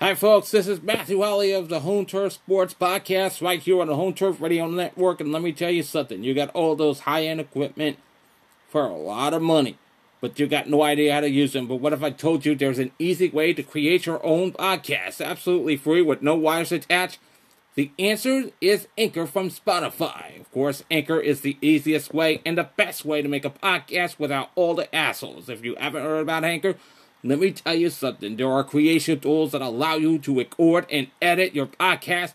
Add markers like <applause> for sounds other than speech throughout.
Hi, folks. This is Matthew Holly of the Home Turf Sports Podcast right here on the Home Turf Radio Network. And let me tell you something you got all those high end equipment for a lot of money, but you got no idea how to use them. But what if I told you there's an easy way to create your own podcast absolutely free with no wires attached? The answer is Anchor from Spotify. Of course, Anchor is the easiest way and the best way to make a podcast without all the assholes. If you haven't heard about Anchor, let me tell you something. There are creation tools that allow you to record and edit your podcast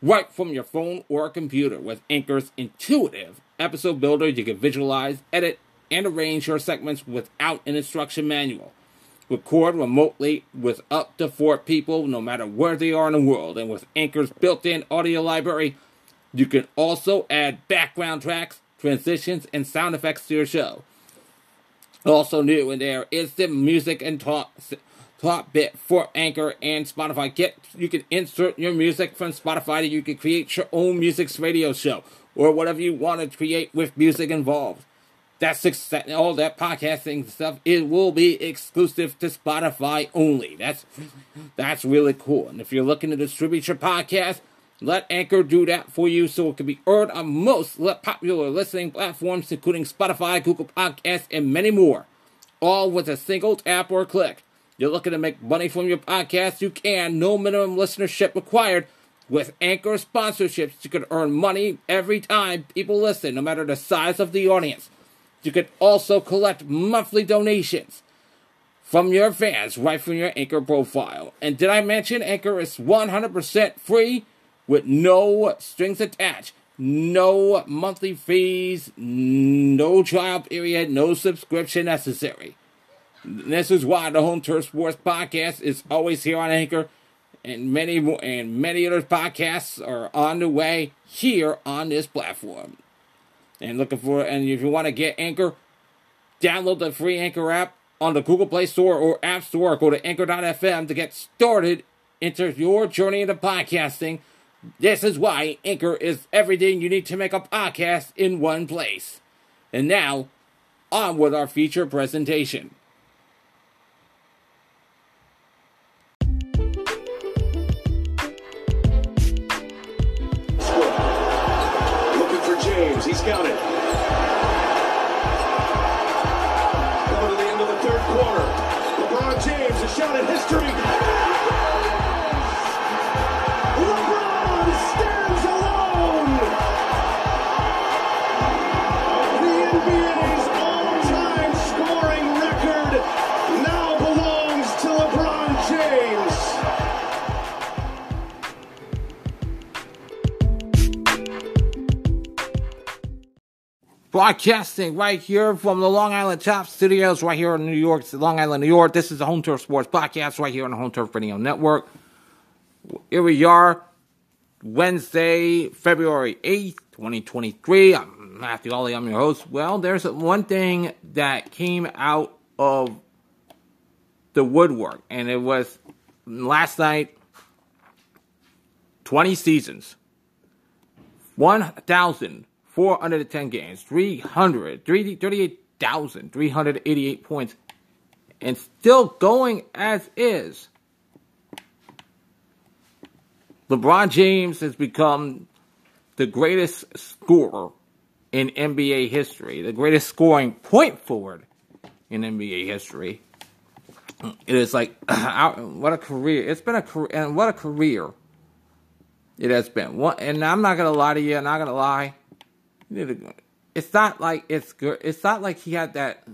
right from your phone or computer. With Anchor's intuitive episode builder, you can visualize, edit, and arrange your segments without an instruction manual. Record remotely with up to four people, no matter where they are in the world. And with Anchor's built in audio library, you can also add background tracks, transitions, and sound effects to your show. Also new in there is the music and talk top bit for Anchor and Spotify. Get you can insert your music from Spotify. You can create your own music radio show or whatever you want to create with music involved. That's all that podcasting stuff. It will be exclusive to Spotify only. That's that's really cool. And if you're looking to distribute your podcast, let Anchor do that for you so it can be heard on most popular listening platforms, including Spotify, Google Podcasts, and many more. All with a single tap or click. You're looking to make money from your podcast? You can. No minimum listenership required. With Anchor sponsorships, you can earn money every time people listen, no matter the size of the audience. You can also collect monthly donations from your fans right from your Anchor profile. And did I mention Anchor is 100% free? With no strings attached, no monthly fees, no trial period, no subscription necessary. This is why the Home Turf Sports Podcast is always here on Anchor, and many and many other podcasts are on the way here on this platform. And looking for and if you want to get Anchor, download the free Anchor app on the Google Play Store or App Store. Go to Anchor.fm to get started into your journey into podcasting this is why Anchor is everything you need to make a podcast in one place. And now, on with our feature presentation. Looking for James. He's got it. Coming to the end of the third quarter. LeBron James, a shot at history. Broadcasting right here from the Long Island Top Studios, right here in New York, Long Island, New York. This is the Home Turf Sports Podcast, right here on the Home Turf Radio Network. Here we are, Wednesday, February 8th, 2023. I'm Matthew Ollie, I'm your host. Well, there's one thing that came out of the woodwork, and it was last night 20 seasons, 1,000 410 games, 300, 38,388 points, and still going as is. LeBron James has become the greatest scorer in NBA history, the greatest scoring point forward in NBA history. It is like <clears throat> what a career! It's been a career, and what a career it has been. And I'm not gonna lie to you. I'm not gonna lie it's not like it's good. It's not like he had that.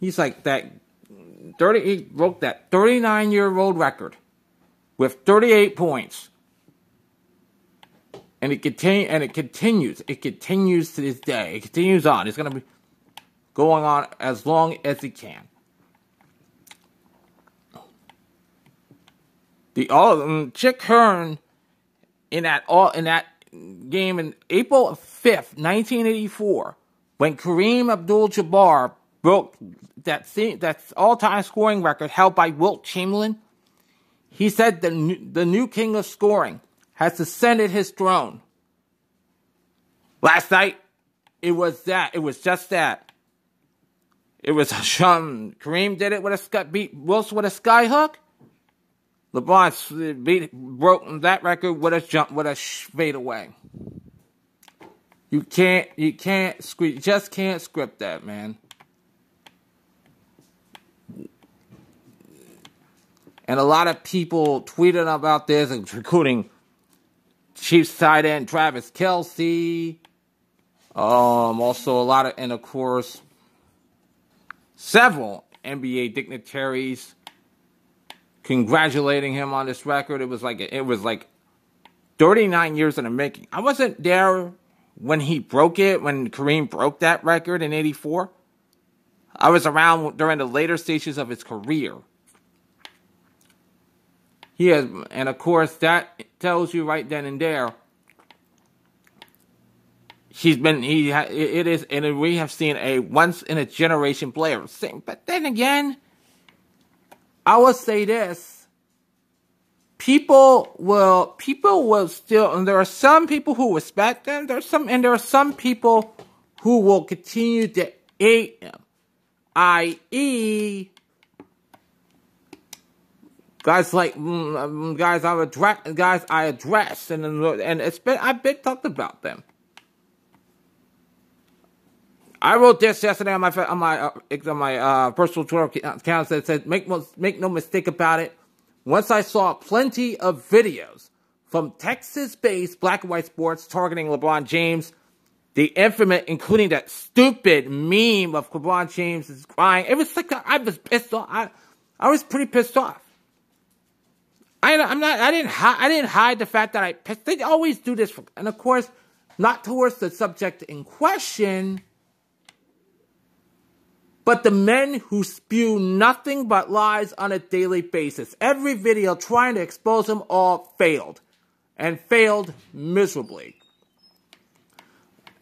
He's like that. Thirty. He broke that thirty-nine year old record with thirty-eight points, and it continue and it continues. It continues to this day. It continues on. It's gonna be going on as long as it can. The all um, Chick Hearn in that all in that game in April 5th, 1984, when Kareem Abdul-Jabbar broke that that all-time scoring record held by Wilt Chamberlain. He said the new, the new king of scoring has ascended his throne. Last night, it was that. It was just that. It was <laughs> um, Kareem did it with a scut beat Wilson with a sky hook. LeBron beat broke that record with a jump with a fade away. You can't you can't script just can't script that, man. And a lot of people tweeted about this, including Chiefs tight end Travis Kelce. Um, also a lot of, and of course, several NBA dignitaries congratulating him on this record. It was like it was like 39 years in the making. I wasn't there when he broke it, when Kareem broke that record in 84. I was around during the later stages of his career. He has, and of course, that tells you right then and there. He's been he it is and we have seen a once in a generation player. But then again, I will say this. People will, people will still, and there are some people who respect them. There's some, and there are some people who will continue to hate. I.e., guys like mm, mm, guys I address, guys I address, and and it's been I've been talked about them. I wrote this yesterday on my on my uh, on my uh, personal Twitter account that said, "Make make no mistake about it." Once I saw plenty of videos from Texas-based black and white sports targeting LeBron James, the infamous, including that stupid meme of LeBron James is crying. It was like I was pissed off. I I was pretty pissed off. I I'm not. I didn't. I didn't hide the fact that I. They always do this, for, and of course, not towards the subject in question but the men who spew nothing but lies on a daily basis. Every video trying to expose them all failed, and failed miserably.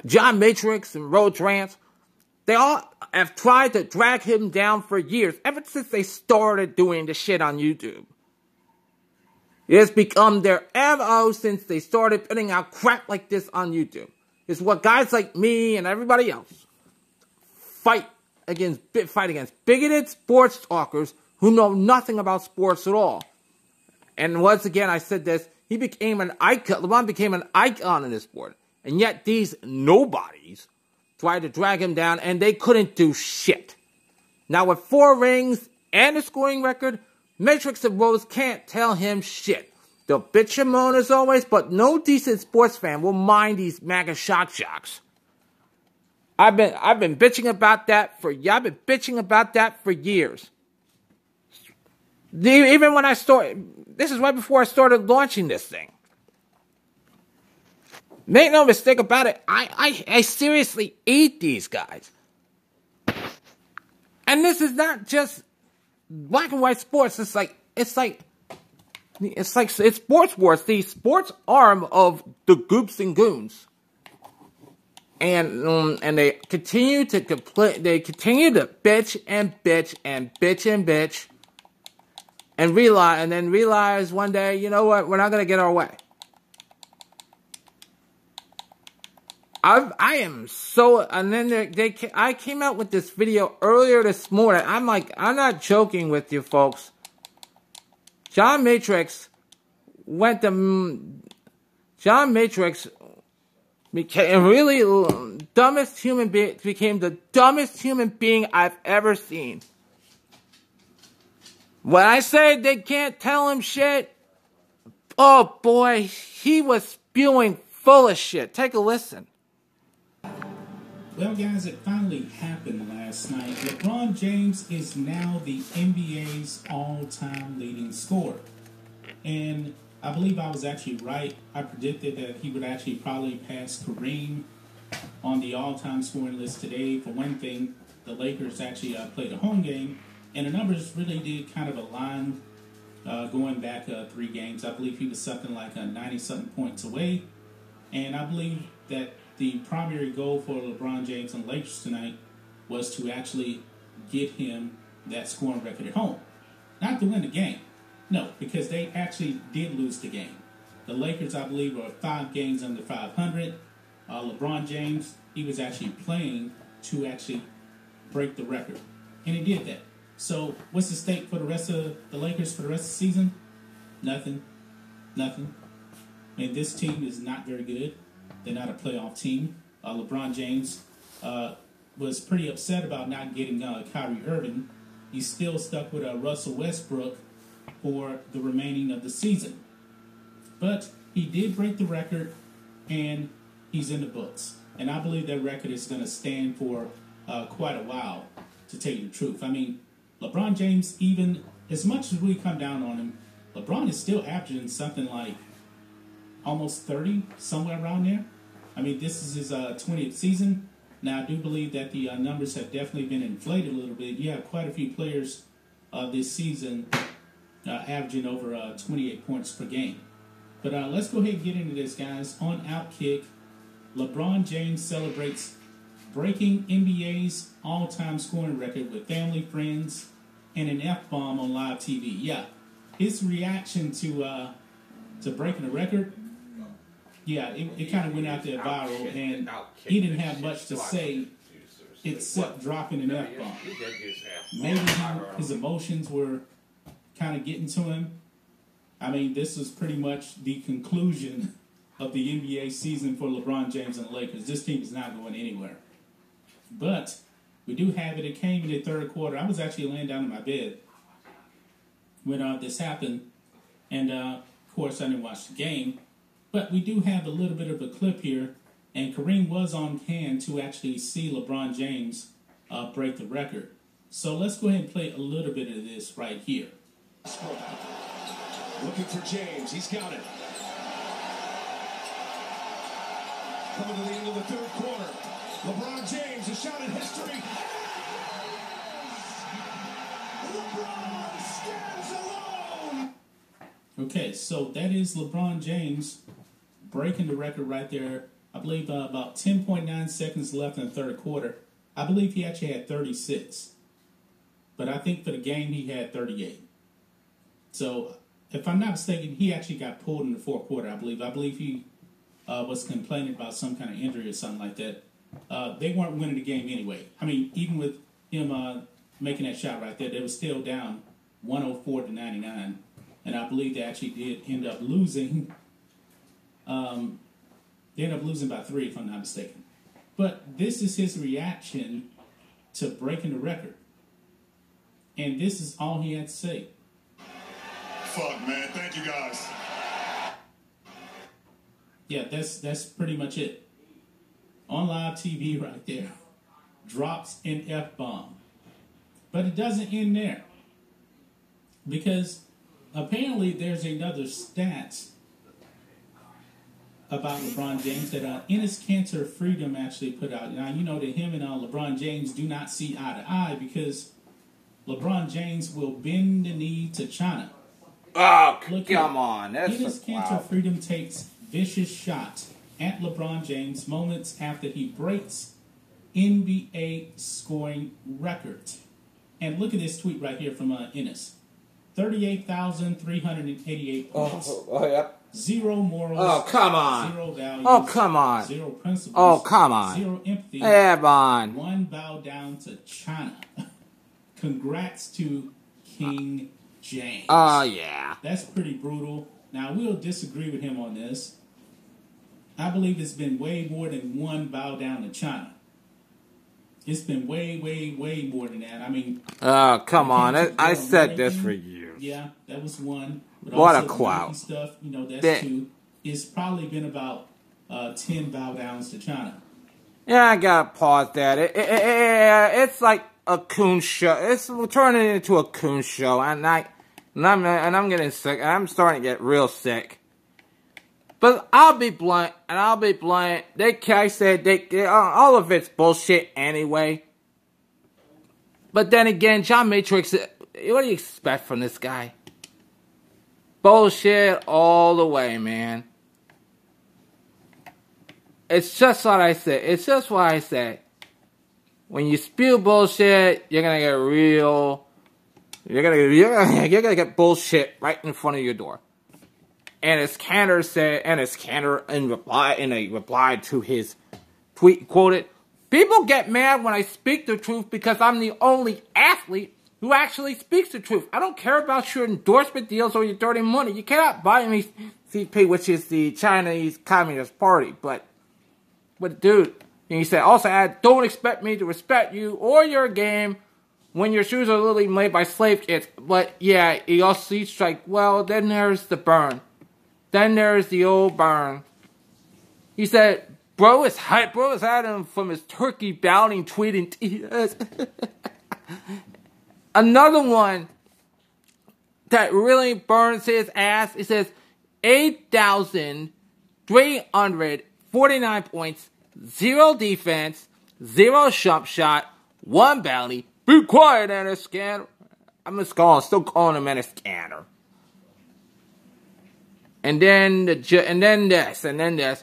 John Matrix and Rhodes Rant, they all have tried to drag him down for years, ever since they started doing the shit on YouTube. It has become their MO since they started putting out crap like this on YouTube. It's what guys like me and everybody else fight against fight against bigoted sports talkers who know nothing about sports at all. And once again, I said this: he became an icon. LeBron became an icon in this sport, and yet these nobodies tried to drag him down, and they couldn't do shit. Now with four rings and a scoring record, Matrix and Rose can't tell him shit. They'll bitch and moan as always, but no decent sports fan will mind these MAGA shock jocks. I've been I've been bitching about that for I've been bitching about that for years. Even when I started, this is right before I started launching this thing. Make no mistake about it, I, I, I seriously eat these guys. And this is not just black and white sports. It's like it's like it's like it's sports wars, the sports arm of the goops and goons and um, and they continue to compl- they continue to bitch and bitch and bitch and bitch and realize and then realize one day you know what we're not gonna get our way. I I am so and then they, they I came out with this video earlier this morning. I'm like I'm not joking with you folks. John Matrix went to John Matrix became really dumbest human being became the dumbest human being I've ever seen. When I say they can't tell him shit, oh boy, he was spewing full of shit. Take a listen. Well, guys, it finally happened last night. LeBron James is now the NBA's all time leading scorer. And I believe I was actually right. I predicted that he would actually probably pass Kareem on the all-time scoring list today. For one thing, the Lakers actually uh, played a home game, and the numbers really did kind of align uh, going back uh, three games. I believe he was something like 90-something points away, and I believe that the primary goal for LeBron James and the Lakers tonight was to actually get him that scoring record at home, not to win the game. No, because they actually did lose the game. The Lakers, I believe, are five games under 500. Uh, LeBron James, he was actually playing to actually break the record, and he did that. So, what's the stake for the rest of the Lakers for the rest of the season? Nothing. Nothing. I mean, this team is not very good. They're not a playoff team. Uh, LeBron James uh, was pretty upset about not getting uh, Kyrie Irving. He's still stuck with uh, Russell Westbrook for the remaining of the season. But he did break the record, and he's in the books. And I believe that record is going to stand for uh, quite a while, to tell you the truth. I mean, LeBron James, even as much as we come down on him, LeBron is still averaging something like almost 30, somewhere around there. I mean, this is his uh, 20th season. Now, I do believe that the uh, numbers have definitely been inflated a little bit. You have quite a few players uh, this season averaging over uh, 28 points per game. But uh, let's go ahead and get into this, guys. On Outkick, LeBron James celebrates breaking NBA's all time scoring record with family, friends, and an F bomb on live TV. Yeah, his reaction to uh, to breaking the record, yeah, it, it kind of went out there viral, and he didn't have much to say except dropping an F bomb. Maybe his emotions were kind of getting to him. I mean, this is pretty much the conclusion of the NBA season for LeBron James and the Lakers. This team is not going anywhere. But we do have it. It came in the third quarter. I was actually laying down in my bed when uh, this happened. And uh, of course, I didn't watch the game. But we do have a little bit of a clip here. And Kareem was on hand to actually see LeBron James uh, break the record. So let's go ahead and play a little bit of this right here. Looking for James. He's got it. Coming to the end of the third quarter. LeBron James, a shot at history. LeBron stands alone. Okay, so that is LeBron James breaking the record right there. I believe uh, about 10.9 seconds left in the third quarter. I believe he actually had 36. But I think for the game, he had 38. So, if I'm not mistaken, he actually got pulled in the fourth quarter, I believe. I believe he uh, was complaining about some kind of injury or something like that. Uh, they weren't winning the game anyway. I mean, even with him uh, making that shot right there, they were still down 104 to 99. And I believe they actually did end up losing. Um, they ended up losing by three, if I'm not mistaken. But this is his reaction to breaking the record. And this is all he had to say. Fuck, man. Thank you, guys. Yeah, that's that's pretty much it. On live TV right there. Drops an F bomb. But it doesn't end there. Because apparently there's another stat about LeBron James that uh, Enes Kanter Freedom actually put out. Now, you know that him and uh, LeBron James do not see eye to eye because LeBron James will bend the knee to China. Oh, Look come here. on. That's Enes a, Kanter wow. Freedom takes vicious shot at LeBron James moments after he breaks NBA scoring record. And look at this tweet right here from uh, Enes. 38,388 points. Oh, oh, yep. Zero morals. Oh, come on. Zero values. Oh, come on. Zero principles. Oh, come on. Zero empathy. Come on. One bow down to China. <laughs> Congrats to King James. Oh, yeah. That's pretty brutal. Now, we'll disagree with him on this. I believe it's been way more than one bow down to China. It's been way, way, way more than that. I mean, Oh, come on. I, I said this for years. Yeah, that was one. But What a clout. Stuff, you know, that's That- two. It's probably been about uh, ten bow downs to China. Yeah, I gotta pause that. It, it, it, it- it's like a coon show. It's turning into a coon show, and I, and I'm, and I'm getting sick. And I'm starting to get real sick. But I'll be blunt, and I'll be blunt. They, I said, they, they, uh, all of it's bullshit anyway. But then again, John Matrix, uh, what do you expect from this guy? Bullshit all the way, man. It's just what I said. It's just what I said. When you spew bullshit, you're gonna get real. You're gonna you're gonna, <laughs> you're gonna get bullshit right in front of your door. And as Kanter said, and as Kanter in reply in a reply to his tweet quoted, "People get mad when I speak the truth because I'm the only athlete who actually speaks the truth. I don't care about your endorsement deals or your dirty money. You cannot buy me CP, which is the Chinese Communist Party. But, but dude, and he said, also add, don't expect me to respect you or your game when your shoes are literally made by slave kids. But yeah, he also he's like, well, then there's the burn. Then there's the old burn. He said, bro is hype. Bro is at him from his turkey bounding tweeting. <laughs> Another one that really burns his ass. It says 8,349 points, zero defense, zero jump shot, one bounty. Be quiet, Enes Kanter. I'm just calling, still calling him Enes Kanter. And then the and then this and then this.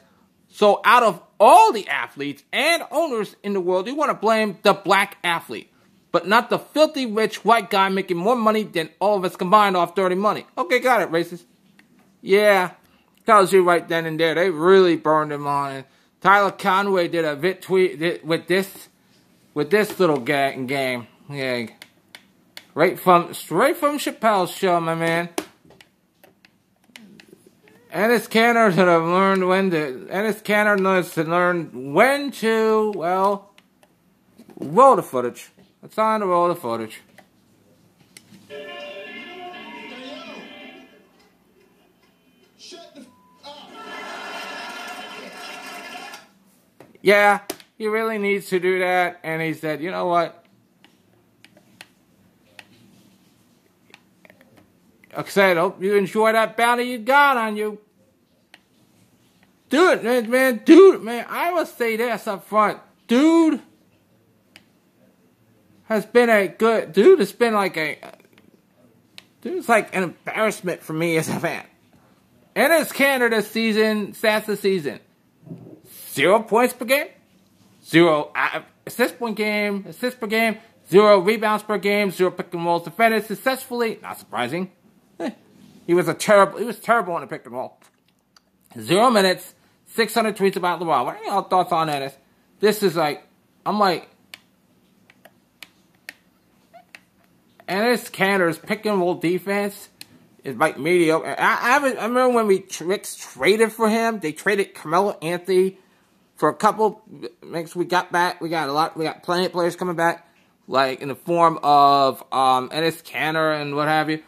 So out of all the athletes and owners in the world, you want to blame the black athlete but not the filthy rich white guy making more money than all of us combined off dirty money. Okay, got it, racist. Yeah, tells you right then and there. They really burned him on. Tyler Conway did a bit tweet with this, with this little game. Yeah, right from straight from Chappelle's show, my man. Enes Kanter should have learned when to. Enes Kanter knows to learn when to. Well, roll the footage. It's time to roll the footage. Yeah, he really needs to do that. And he said, you know what? I said, hope you enjoy that bounty you got on you. Dude, man, man, dude, man, I will say this up front. Dude has been a good dude. It's been like a dude. It's like an embarrassment for me as a fan. And it's Canada season stats the season: zero points per game, zero assists per game, assists per game, zero rebounds per game, zero pick and rolls defended successfully. Not surprising. Eh, he was a terrible. He was terrible on the pick and roll. Zero minutes, 600 tweets about LeBron. What are your thoughts on that? This is like, I'm like, Enes Kanter's pick and roll defense is like mediocre. I, I, I remember when we Tricks traded for him. They traded Carmelo Anthony for a couple. Makes we got back. We got a lot. We got plenty of players coming back, like in the form of um, Enes Kanter and what have you.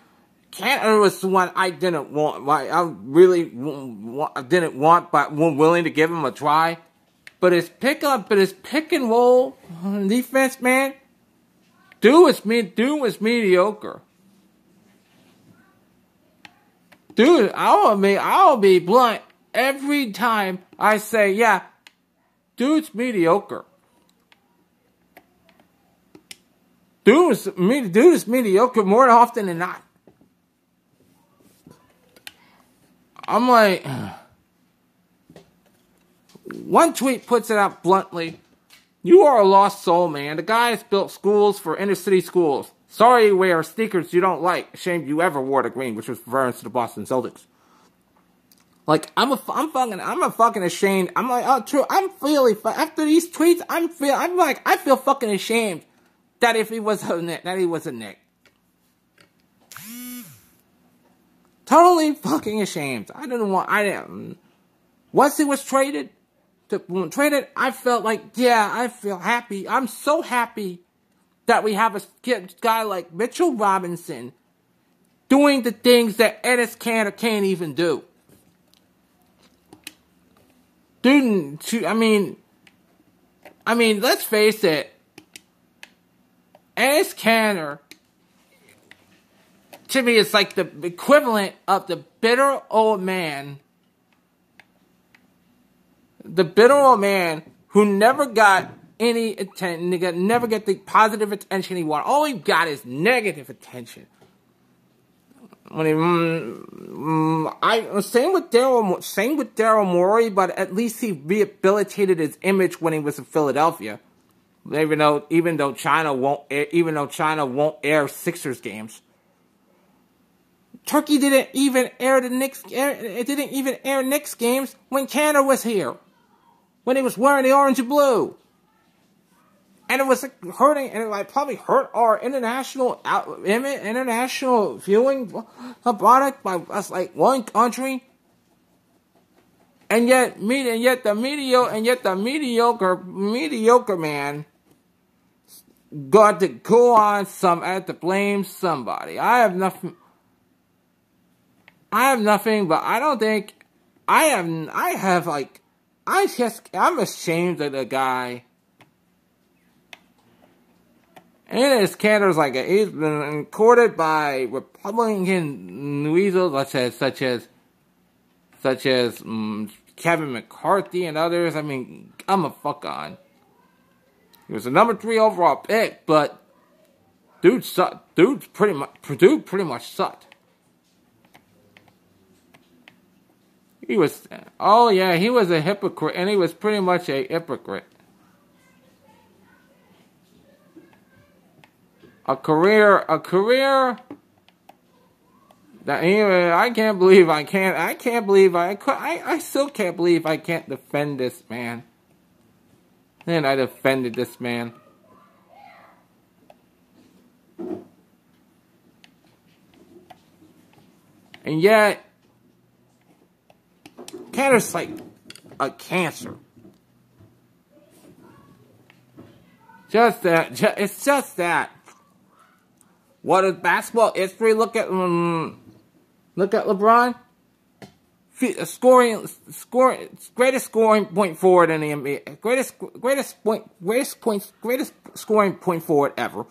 Kanter was the one I didn't want. Like, I really want, didn't want, but was willing to give him a try. But his pickup, but his pick and roll defense, man, do is me do is mediocre. Dude, I'll be I'll be blunt every time I say, yeah, dude's mediocre. Dude is, dude is mediocre more often than not. I'm like, <sighs> one tweet puts it out bluntly. You are a lost soul, man. The guy has built schools for inner city schools. Sorry you wear sneakers you don't like. Shame you ever wore the green, which was reference to the Boston Celtics. Like I'm a, I'm fucking, I'm a fucking ashamed. I'm like, oh, true. I'm feeling after these tweets. I'm feel, I'm like, I feel fucking ashamed that if he was a Knick, that he was a Knick. Totally fucking ashamed. I didn't want. I didn't. Once he was traded, to trade it, I felt like, yeah, I feel happy. I'm so happy that we have a guy like Mitchell Robinson doing the things that Enes Kanter can't even do. Dude, I mean, I mean, let's face it. Enes Kanter, to me, is like the equivalent of the bitter old man the bitter old man who never got any attention, never get the positive attention he wanted. All he got is negative attention. Mm, mm, I same with Daryl, same with Daryl Morey, but at least he rehabilitated his image when he was in Philadelphia. Even though, even though China won't, air, even though China won't air Sixers games. Turkey didn't even air the Knicks. Air, it didn't even air Knicks games when Kanter was here when he was wearing the orange and blue. And it was like, hurting, and it like probably hurt our international out, international viewing product by us like one country. And yet, and yet the mediocre, and yet the mediocre, mediocre man got to go on some, had to blame somebody. I have nothing. I have nothing, but I don't think I have. I have like, I just, I'm ashamed of the guy and his candor is like he's been courted by Republican weasels such as such as such as um, Kevin McCarthy and others. I mean, I'm a fuck on. He was a number three overall pick, but dude sucked. Dude pretty much dude pretty much sucked. He was oh yeah, he was a hypocrite and he was pretty much a hypocrite. A career, a career that anyway, I can't believe I can't, I can't believe I, I, I still can't believe I can't defend this man. And I defended this man. And yet, cancer's like a cancer. Just that, it's just that. What is basketball history? Look at um, look at LeBron. Scoring, scoring, greatest scoring point forward in the NBA, greatest, greatest point, greatest points, greatest scoring point forward ever.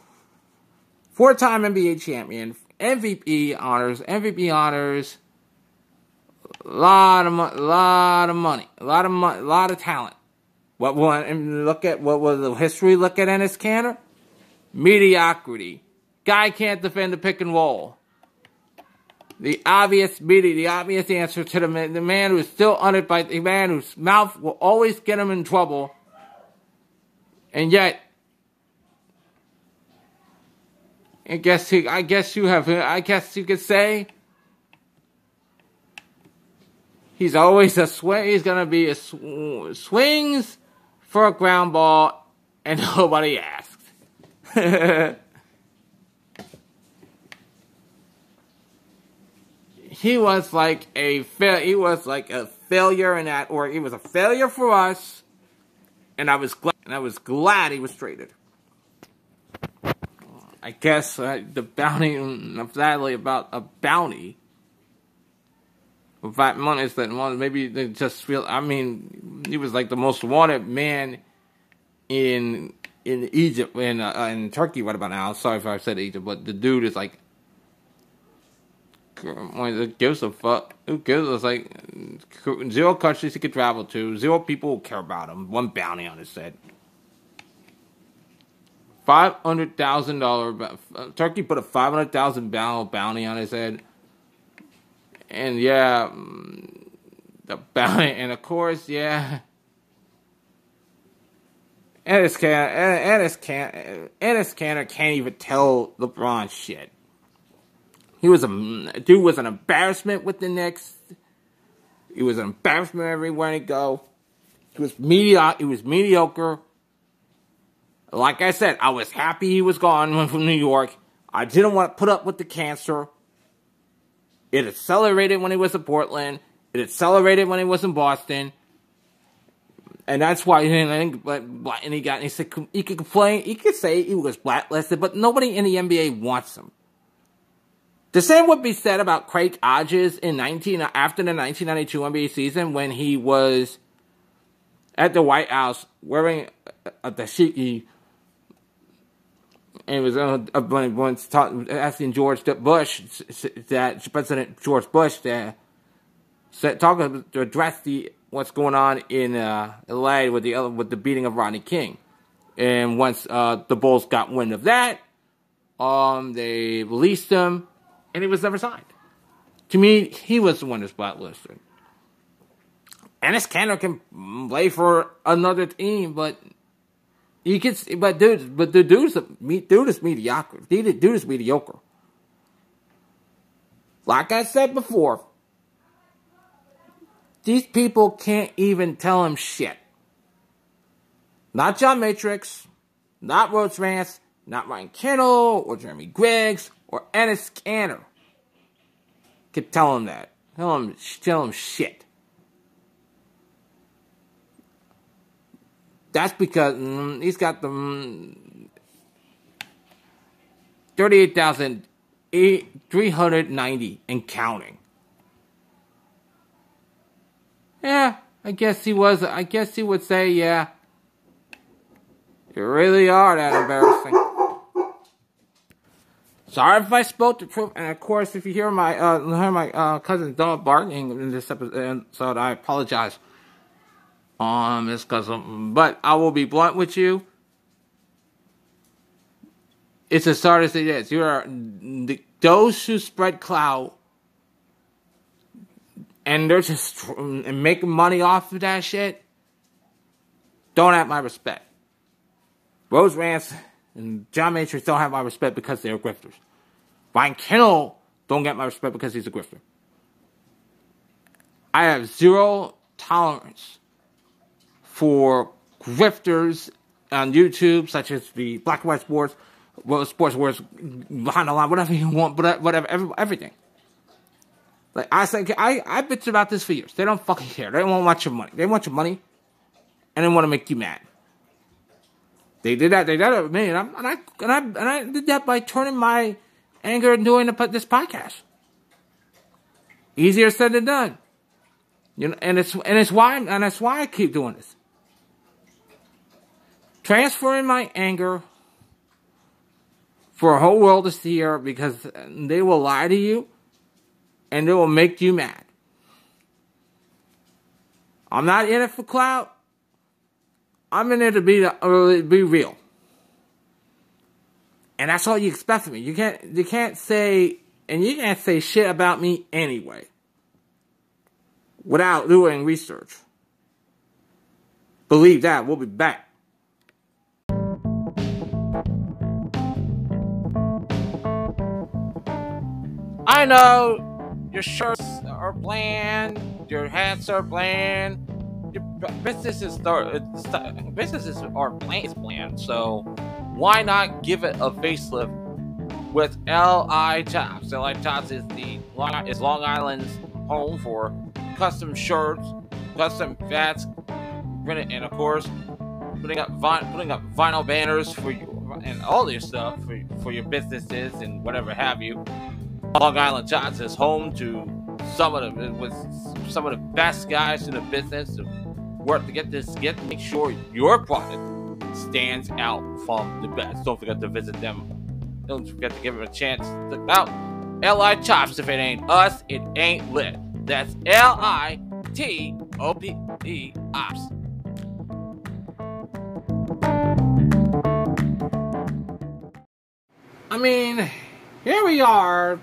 Four-time NBA champion, MVP honors, MVP honors. A lot of money, lot of money, a lot of money, lot of talent. What one? And look at what was the history. Look at Enes Kanter. Mediocrity Guy can't defend the pick and roll. The obvious meaning, the obvious answer to the man, the man who's still under by the man whose mouth will always get him in trouble. And yet, I guess he, I guess you have, I guess you could say, he's always a swing. He's gonna be a sw- swings for a ground ball, and <laughs> nobody asked. <laughs> he was like a fa- he was like a failure in that, or he was a failure for us. And I was glad, and I was glad he was traded. I guess uh, the bounty, sadly, about a bounty. That money is that one maybe they just feel. I mean, he was like the most wanted man in in Egypt in uh, in Turkey. What about now? Sorry if I said Egypt, but the dude is like who gives a fuck? Who gives? It's like zero countries he could travel to, zero people care about him, one bounty on his head. Five hundred thousand dollar uh, Turkey put a five hundred thousand bounty on his head, and yeah, mm, the bounty, and of course, yeah. Enes Kanter, Enes Kanter, Enes Kanter can't even tell LeBron shit. He was a dude was an embarrassment with the Knicks. He was an embarrassment everywhere he go. He was mediocre. He was mediocre. Like I said, I was happy he was gone from New York. I didn't want to put up with the cancer. It accelerated when he was in Portland. It accelerated when he was in Boston. And that's why he didn't, and he got and he said he could complain, he could say he was blacklisted, but nobody in the NBA wants him. The same would be said about Craig Hodges in 19 after the 1992 NBA season when he was at the White House wearing a dashiki. And was uh, once talk, asking George Bush that President George Bush that talking to address the what's going on in uh, LA with the with the beating of Rodney King, and once uh, the Bulls got wind of that, um, they released him and he was never signed. To me, he was the one who's blacklisted. Enes Kanter can play for another team, but you can. But dude, but the dude's a, dude is mediocre. Dude, dude is mediocre. Like I said before, these people can't even tell him shit. Not John Matrix, Not Rose Rance, not Ryan Kittle, or Jeremy Griggs, or Enes Kanter. Telling him that. Tell him, tell him shit. That's because mm, he's got the mm, 38,390 and counting. Yeah, I guess he was. I guess he would say, yeah. You really are that embarrassing. Sorry if I spoke the truth, and of course, if you hear my uh, hear my uh, cousin's dog barking in this episode, I apologize. Um, it's because, but I will be blunt with you. It's as hard as it is. You are those who spread clout, and they're just and making money off of that shit. Don't have my respect. Rose Rance and John Matrix don't have my respect because they're grifters. Ryan Kennel don't get my respect because he's a grifter. I have zero tolerance for grifters on YouTube, such as the Black and White Sports, well, Sports Wars, behind the line, whatever you want, but uh, whatever, every, everything. Like I said, I I bitch about this for years. They don't fucking care. They don't want your money. They want your money, and they want to make you mad. They did that. They did that with me, and, i and I and I and I did that by turning my anger and doing this podcast. Easier said than done. You know, and it's and it's why and that's why I keep doing this. Transferring my anger for a whole world to see here because they will lie to you and they will make you mad. I'm not in it for clout. I'm in it to be uh, be real. And that's all you expect from me. You can't you can't say and you can't say shit about me anyway without doing research. Believe that. We'll be back. I know your shirts are bland, your hats are bland, businesses are businesses are is bland. So why not give it a facelift with LI Tops? LI Tops is the is Long Island's home for custom shirts, custom hats, and of course putting up putting up vinyl banners for you and all your stuff for, for your businesses and whatever have you. Long Island Shots is home to some of the with some of the best guys in the business to work to get this get make sure your product stands out from the best. Don't forget to visit them. Don't forget to give them a chance. Look out. LI Tops. If it ain't us, it ain't lit. That's L I T O P E Ops. I mean, here we are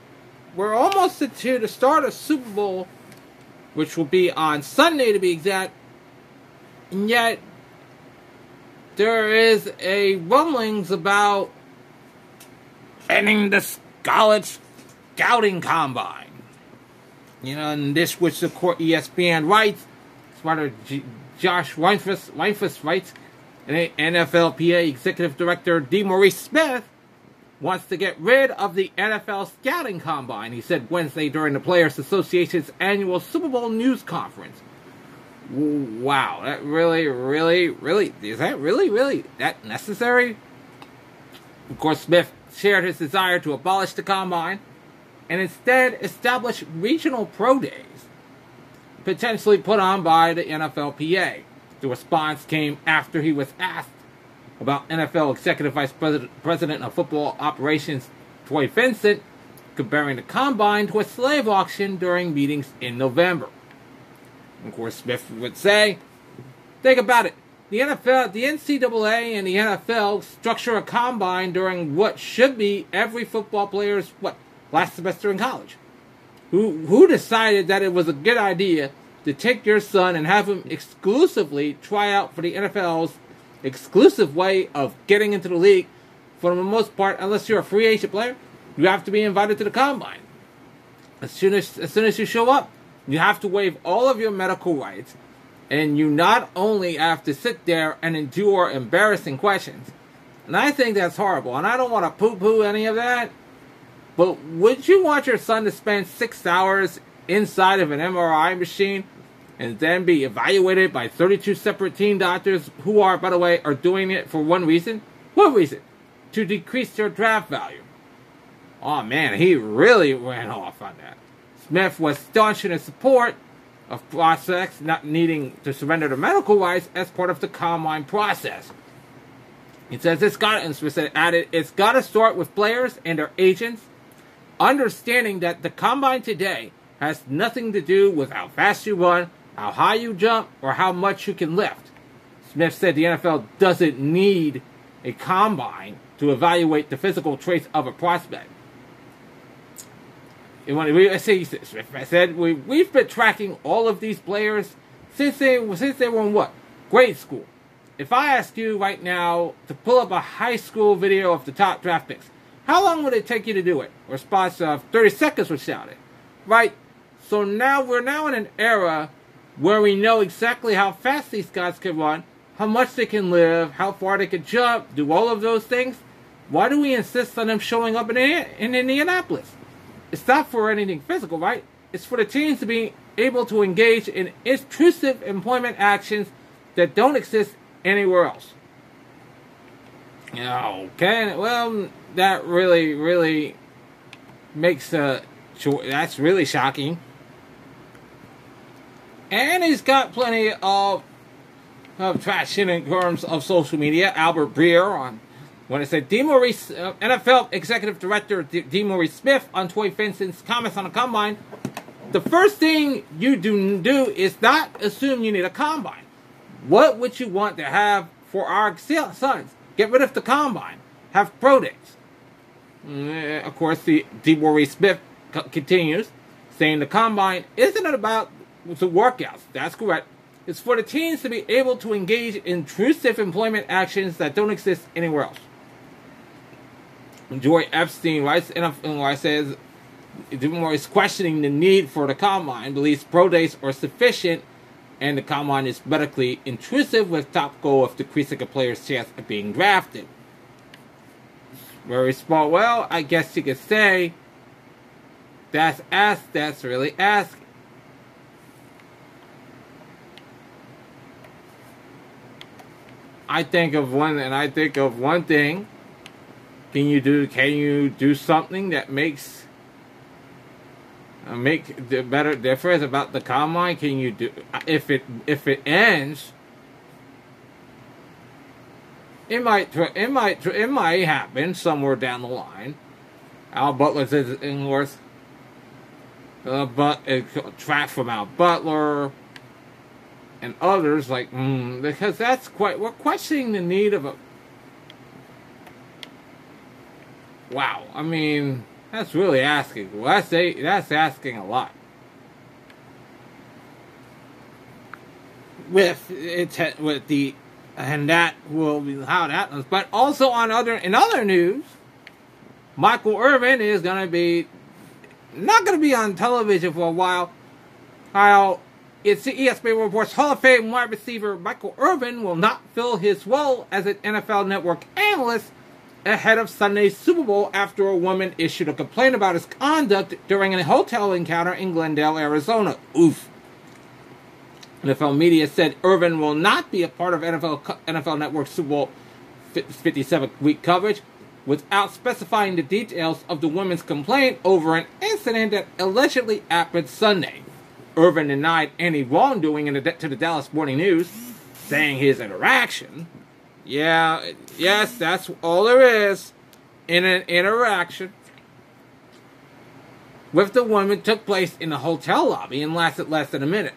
we're almost to the start of Super Bowl, which will be on Sunday to be exact. And yet, there is a rumblings about ending the college scouting combine. You know, and this which the court ESPN writes, writer G- Josh Weinfuss, Weinfuss writes, and NFLPA Executive Director DeMaurice Smith wants to get rid of the NFL scouting combine, he said Wednesday during the Players Association's annual Super Bowl news conference. Wow, that really, really, really, is that really, really that necessary? Of course, Smith shared his desire to abolish the combine and instead establish regional pro days, potentially put on by the NFLPA. The response came after he was asked about NFL Executive Vice President, President of Football Operations Troy Vincent comparing the combine to a slave auction during meetings in November. Of course, Smith would say, think about it. The NFL, the NCAA, and the NFL structure a combine during what should be every football player's what last semester in college. Who who decided that it was a good idea to take your son and have him exclusively try out for the NFL's exclusive way of getting into the league. For the most part, unless you're a free agent player, you have to be invited to the combine. As soon as as soon as you show up, you have to waive all of your medical rights, and you not only have to sit there and endure embarrassing questions, And I think that's horrible. And I don't want to poo poo any of that. But would you want your son to spend six hours inside of an MRI machine and then be evaluated by 32 separate team doctors who are, by the way, are doing it for one reason? What reason? To decrease their draft value. Oh man, he really went off on that. Smith was staunch in his support of prospects not needing to surrender their medical rights as part of the combine process. He says it's got and Smith added it's got to start with players and their agents understanding that the combine today has nothing to do with how fast you run, how high you jump, or how much you can lift. Smith said the NFL doesn't need a combine to evaluate the physical traits of a prospect. When we, Smith said we, we've been tracking all of these players since they since they were in what grade school. If I ask you right now to pull up a high school video of the top draft picks, how long would it take you to do it? Response of 30 seconds was shouted. Right? So now we're now in an era where we know exactly how fast these guys can run, how much they can live, how far they can jump, do all of those things. Why do we insist on them showing up in, in Indianapolis? It's not for anything physical, right? It's for the teams to be able to engage in intrusive employment actions that don't exist anywhere else. Okay, well, that really, really makes uh, a. That's really shocking. And he's got plenty of, of traction in terms of social media. Albert Breer on when it said DeMaurice, uh, NFL Executive Director DeMaurice Smith on Troy Vincent's comments on the combine. The first thing you do do is not assume you need a combine. What would you want to have for our sons? Get rid of the combine. Have pro days. Mm, of course, the DeMaurice Smith continues, saying the combine isn't about the workouts. That's correct. It's for the teams to be able to engage in intrusive employment actions that don't exist anywhere else. Joy Epstein writes in a, says DeMaurice is questioning the need for the combine, believes pro days are sufficient, and the combine is medically intrusive with top goal of decreasing a player's chance of being drafted. Very small. Well, I guess you could say that's ask. That's really asking. I think of one, and I think of one thing. Can you do? Can you do something that makes uh, make the better difference about the combine? Can you do if it if it ends? It might it might it might happen somewhere down the line. Al Butler says in North, uh, but uh, track from Al Butler and others like mm, because that's quite we're questioning the need of a wow. I mean that's really asking. Well, that's a, that's asking a lot. With it with the and that will be how that happens. But also on other in other news michael irvin is to be not to be on television for a while. How it's ESPN reports Hall of Fame wide receiver Michael Irvin will not fill his role as an NFL Network analyst ahead of Sunday's Super Bowl after a woman issued a complaint about his conduct during a hotel encounter in Glendale, Arizona. Oof. NFL media said Irvin will not be a part of NFL, NFL Network Super Bowl 57 week coverage without specifying the details of the woman's complaint over an incident that allegedly happened Sunday. Irvin denied any wrongdoing the, to the Dallas Morning News, saying his interaction, yeah, yes, that's all there is, in an interaction with the woman took place in the hotel lobby and lasted less than a minute.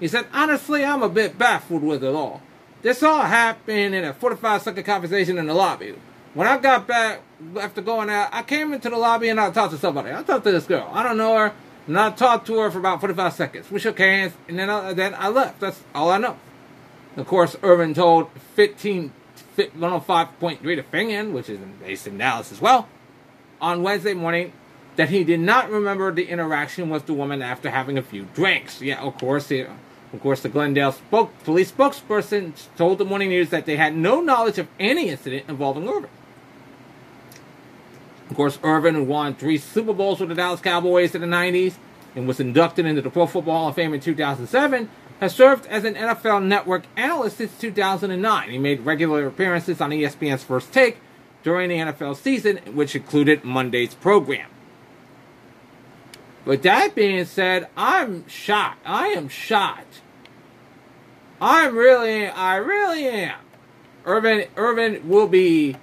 He said, honestly, I'm a bit baffled with it all. This all happened in a 45 second conversation in the lobby. When I got back after going out, I came into the lobby and I talked to somebody. I talked to this girl. I don't know her. And I talked to her for about 45 seconds. We shook hands, and then I, then I left. That's all I know. Of course, Irvin told 15, 105.3 to Fingin, which is based in Dallas as well, on Wednesday morning that he did not remember the interaction with the woman after having a few drinks. Yeah, of course, Of course, the Glendale spoke, police spokesperson told the Morning News that they had no knowledge of any incident involving Irvin. Of course, Irvin won three Super Bowls with the Dallas Cowboys in the 90s and was inducted into the Pro Football Hall of Fame in 2007, has served as an NFL Network analyst since 2009. He made regular appearances on ESPN's First Take during the NFL season, which included Monday's program. With that being said, I'm shocked. I am shocked. I'm really, I really am. Irvin, Irvin will be,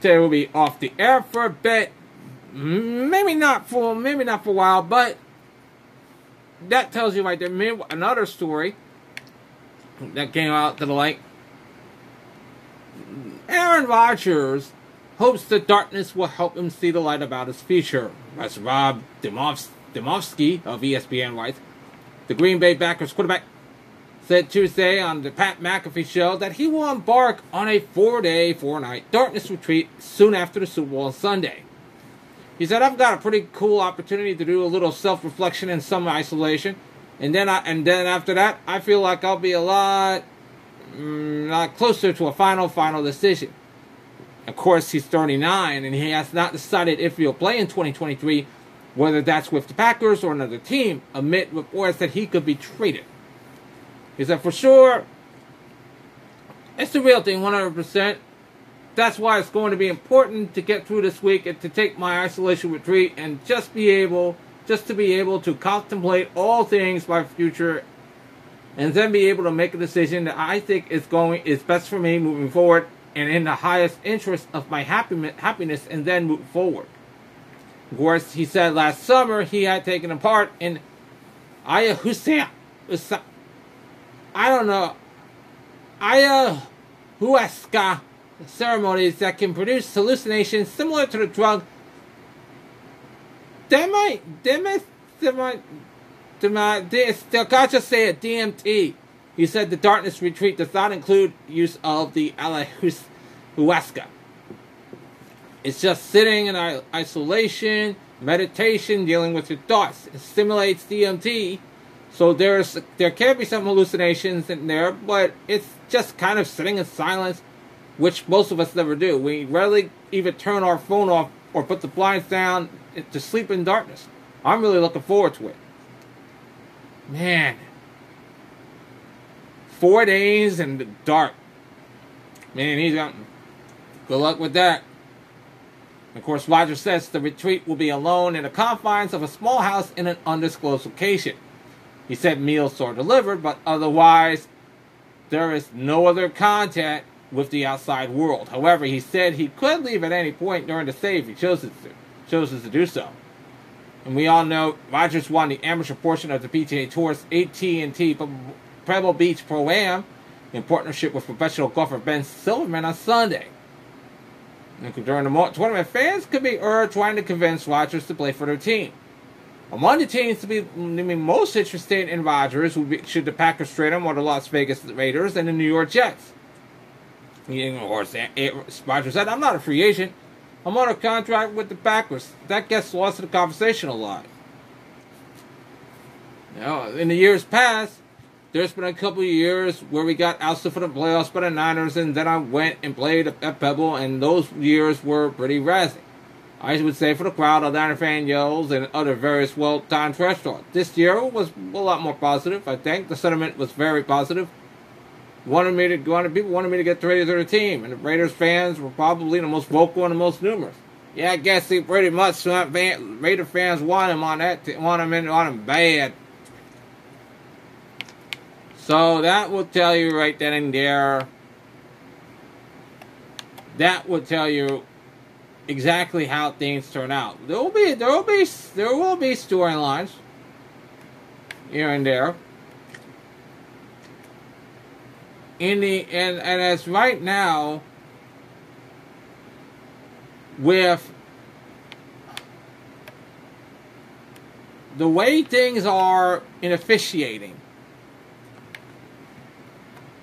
they will be off the air for a bit. Maybe not for, maybe not for a while, but that tells you right there. Another story that came out to the light. Aaron Rodgers hopes the darkness will help him see the light about his future. As Rob Demovsky of ESPN writes, the Green Bay Packers quarterback said Tuesday on the Pat McAfee show that he will embark on a four-day, four-night darkness retreat soon after the Super Bowl Sunday. He said, "I've got a pretty cool opportunity to do a little self-reflection and some isolation, and then I, and then after that, I feel like I'll be a lot, mm, lot closer to a final, final decision." Of course, he's 39 and he has not decided if he'll play in 2023, whether that's with the Packers or another team, amid reports that he could be traded. He said, for sure, it's the real thing, 100%. That's why it's going to be important to get through this week and to take my isolation retreat and just be able, just to be able to contemplate all things my future and then be able to make a decision that I think is going is best for me moving forward and in the highest interest of my happiness and then move forward. Of course, he said last summer he had taken a part in ayahuasca. I don't know. Ayahuasca ceremonies that can produce hallucinations similar to the drug Demi, Demi, Demi, Demi, say it, DMT. He said the darkness retreat does not include use of the ayahuasca. It's just sitting in isolation, meditation, dealing with your thoughts. It stimulates DMT, so there's there can be some hallucinations in there, but it's just kind of sitting in silence, which most of us never do. We rarely even turn our phone off or put the blinds down to sleep in darkness. I'm really looking forward to it. Man, four days in the dark. Man, he's got good luck with that. Of course, Roger says the retreat will be alone in the confines of a small house in an undisclosed location. He said meals are delivered, but otherwise, there is no other contact with the outside world. However, he said he could leave at any point during the save if he chooses to, chooses to do so. And we all know Rodgers won the amateur portion of the PGA Tour's AT&T Pebble Beach Pro Am in partnership with professional golfer Ben Silverman on Sunday. During the tournament, fans could be urged trying to convince Rodgers to play for their team. Among the teams to be, to be most interested in Rodgers would be, should the Packers trade him or the Las Vegas Raiders and the New York Jets. Of course, Rodgers said, I'm not a free agent. I'm on a contract with the Packers. That gets lost in the conversation a lot. Now, in the years past, there's been a couple of years where we got ousted for the playoffs by the Niners, and then I went and played at Pebble, and those years were pretty razzy. I would say for the crowd, a Niner fan yells and other various well-timed trash talk. This year was a lot more positive. I think the sentiment was very positive. Wanted me to, wanted people wanted me to get traded to the team, and the Raiders fans were probably the most vocal and the most numerous. Yeah, I guess they pretty much Raider fans want him on that, want him in, want him bad. So that will tell you right then and there. That will tell you exactly how things turn out. There will be there will be there will be storylines here and there. And, and as right now with the way things are in officiating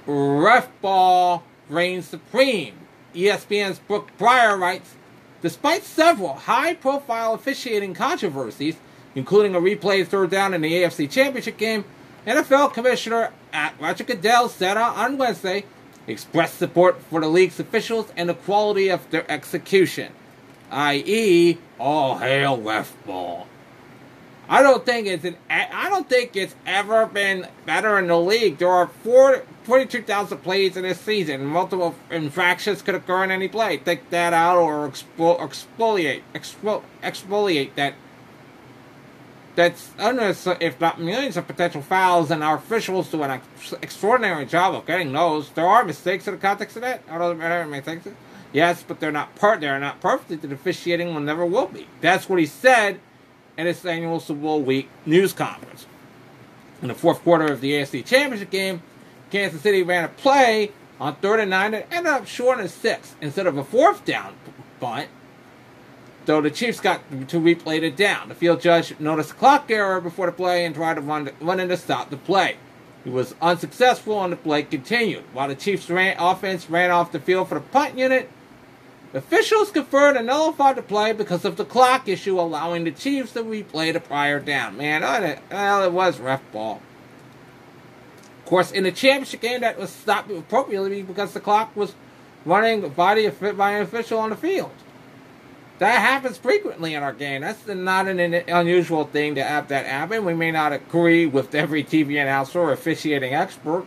ref ball reigns supreme. ESPN's Brooke Pryor writes, despite several high-profile officiating controversies, including a replay third down in the AFC Championship game, NFL Commissioner at Roger Goodell said on Wednesday expressed support for the league's officials and the quality of their execution, i.e., all hail ref ball. I don't think it's an, I don't think it's ever been better in the league. There are four, 42,000 plays in this season. Multiple infractions could occur in any play. Take that out or expo, exfoliate, expo, exfoliate that. That's hundreds, if not millions, of potential fouls, and our officials do an extraordinary job of getting those. There are mistakes in the context of that. I don't know mistakes. Yes, but they're not part. They're not perfect. The officiating will never will be. That's what he said in his annual Super Bowl week news conference. In the fourth quarter of the AFC Championship game, Kansas City ran a play on third and nine that ended up short six instead of a fourth down bunt. Though the Chiefs got to replay it down. The field judge noticed a clock error before the play and tried to run, run in to stop the play. He was unsuccessful and the play continued. While the Chiefs ran, offense ran off the field for the punt unit, Officials conferred and nullified the play because of the clock issue, allowing the Chiefs to replay the prior down. Man, well, it was ref ball. Of course, in the championship game, that was stopped appropriately because the clock was running by, the, by an official on the field. That happens frequently in our game. That's not an unusual thing to have that happen. We may not agree with every TV announcer or officiating expert,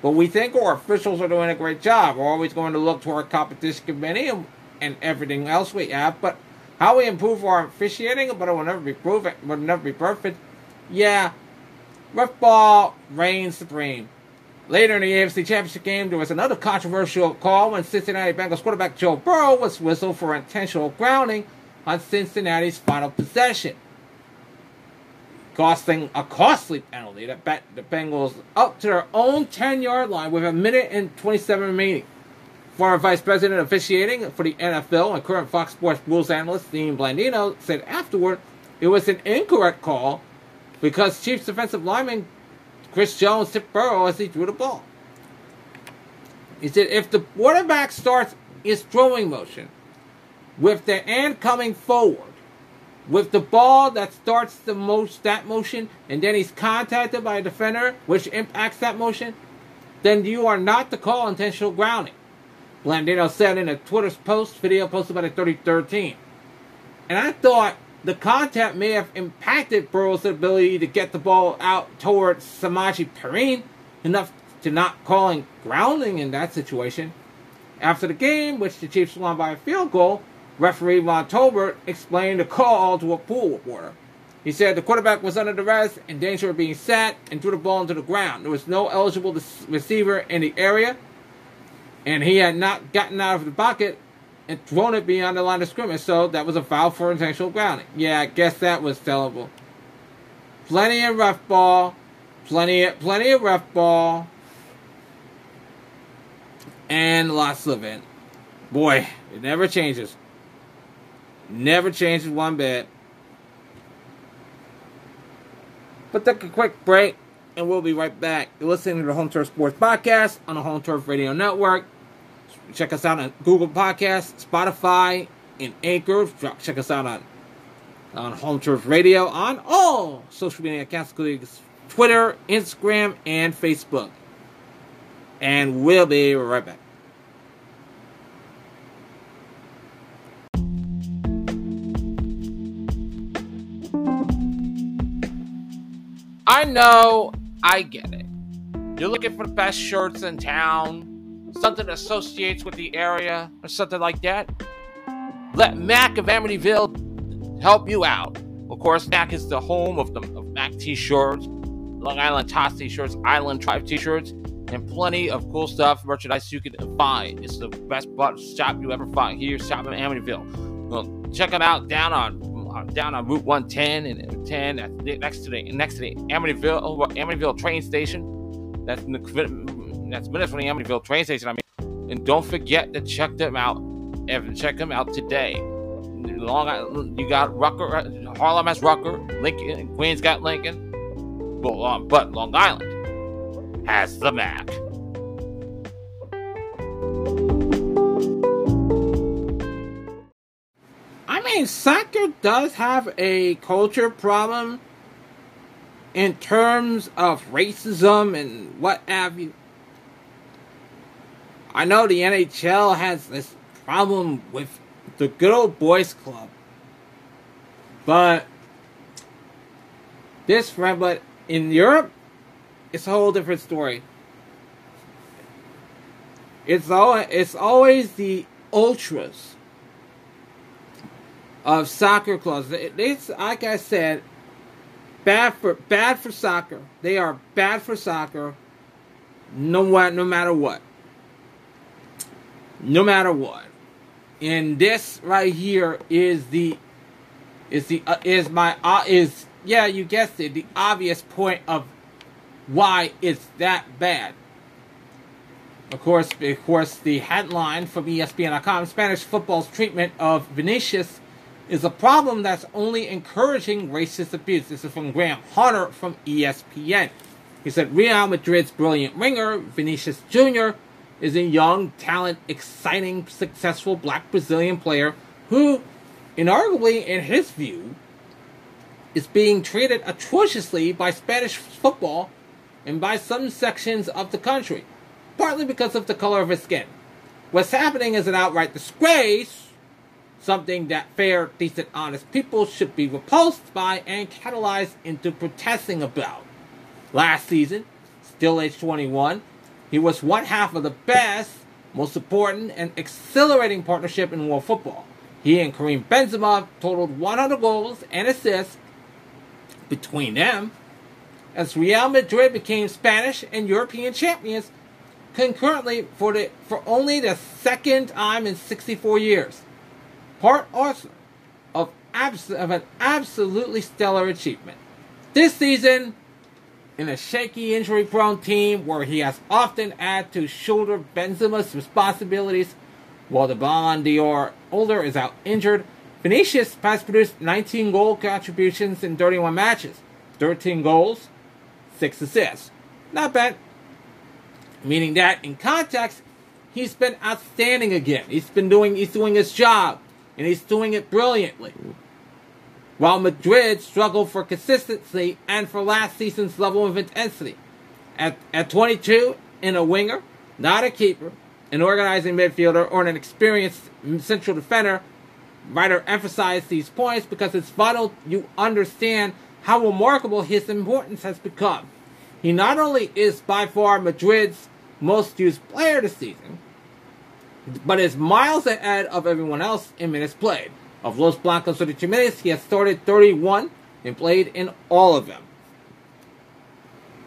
but we think our officials are doing a great job. We're always going to look to our competition committee and and everything else we have, but how we improve our officiating, but it will never be proven, will never be perfect. Yeah, ref ball reigns supreme. Later in the AFC Championship game, there was another controversial call when Cincinnati Bengals quarterback Joe Burrow was whistled for intentional grounding on Cincinnati's final possession, costing a costly penalty that bet the Bengals up to their own 10-yard line with a minute and 27 remaining. Former Vice President officiating for the NFL and current Fox Sports rules analyst Dean Blandino said afterward it was an incorrect call because Chiefs defensive lineman Chris Jones tipped Burrow as he threw the ball. He said if the quarterback starts his throwing motion with the hand coming forward, with the ball that starts the most that motion, and then he's contacted by a defender, which impacts that motion, then you are not to call intentional grounding. Blandino said in a Twitter post, video posted by the 3013. And I thought the contact may have impacted Burrow's ability to get the ball out towards Samaje Perine enough to not calling grounding in that situation. After the game, which the Chiefs won by a field goal, referee Ron Torbert explained the call to a pool reporter. He said the quarterback was under duress, in danger of being sacked, and threw the ball into the ground. There was no eligible receiver in the area, and he had not gotten out of the pocket and thrown it beyond the line of scrimmage, so that was a foul for intentional grounding. Yeah, I guess that was tellable. Plenty of rough ball, plenty of, plenty of rough ball, and lots of it. Boy, it never changes. Never changes one bit. But take a quick break, and we'll be right back. You're listening to the Home Turf Sports Podcast on the Home Turf Radio Network. Check us out on Google Podcasts, Spotify, and Anchor. Check us out on on Home Turf Radio on all social media accounts, including Twitter, Instagram, and Facebook. And we'll be right back. I know, I get it. You're looking for the best shirts in town something associates with the area or something like that, let Mac of Amityville help you out. Of course, Mac is the home of the of Mac t-shirts, Long Island Tops t-shirts, Island Tribe t-shirts, and plenty of cool stuff, merchandise you can find. It's the best shop you ever find here, shop in Amityville. Well, check them out down on down on Route 110 and 10 next to the next to the Amityville oh, Amityville train station. That's in the that's minutes from the Amityville train station. I mean, and don't forget to check them out. And check them out today. Long Island, you got Rucker, Harlem has Rucker, Lincoln, Queens got Lincoln, um, but Long Island has the Mac. I mean, soccer does have a culture problem in terms of racism and what have you. I know the NHL has this problem with the good old boys club. But this but in Europe, it's a whole different story. It's all it's always the ultras of soccer clubs. It's like I said, bad for bad for soccer. They are bad for soccer. No what, no matter what. No matter what. And this right here is the is the uh, is my uh, is yeah you guessed it the obvious point of why it's that bad. Of course, of course, the headline from ESPN.com: Spanish football's treatment of Vinicius is a problem that's only encouraging racist abuse. This is from Graham Hunter from ESPN. He said Real Madrid's brilliant winger, Vinicius Jr., is a young, talent, exciting, successful black Brazilian player who, inarguably, in his view, is being treated atrociously by Spanish football and by some sections of the country, partly because of the color of his skin. What's happening is an outright disgrace something that fair, decent, honest people should be repulsed by and catalyzed into protesting about. Last season, still age 21, he was one half of the best, most important, and exhilarating partnership in world football. He and Karim Benzema totaled 100 goals and assists between them as Real Madrid became Spanish and European champions concurrently for the for only the second time in 64 years part also of, abs- of an absolutely stellar achievement. This season, in a shaky, injury prone team where he has often had to shoulder Benzema's responsibilities while the Ballon d'Or holder is out injured, Vinicius has produced 19 goal contributions in 31 matches, 13 goals, 6 assists. Not bad. Meaning that in context, he's been outstanding again. He's been doing he's doing his job and he's doing it brilliantly. While Madrid struggled for consistency and for last season's level of intensity. At, at 22, in a winger, not a keeper, an organizing midfielder, or an experienced central defender, Writer emphasized these points because it's vital you understand how remarkable his importance has become. He not only is by far Madrid's most used player this season, but is miles ahead of everyone else in minutes played. Of Los Blancos 32 minutes, he has started 31 and played in all of them.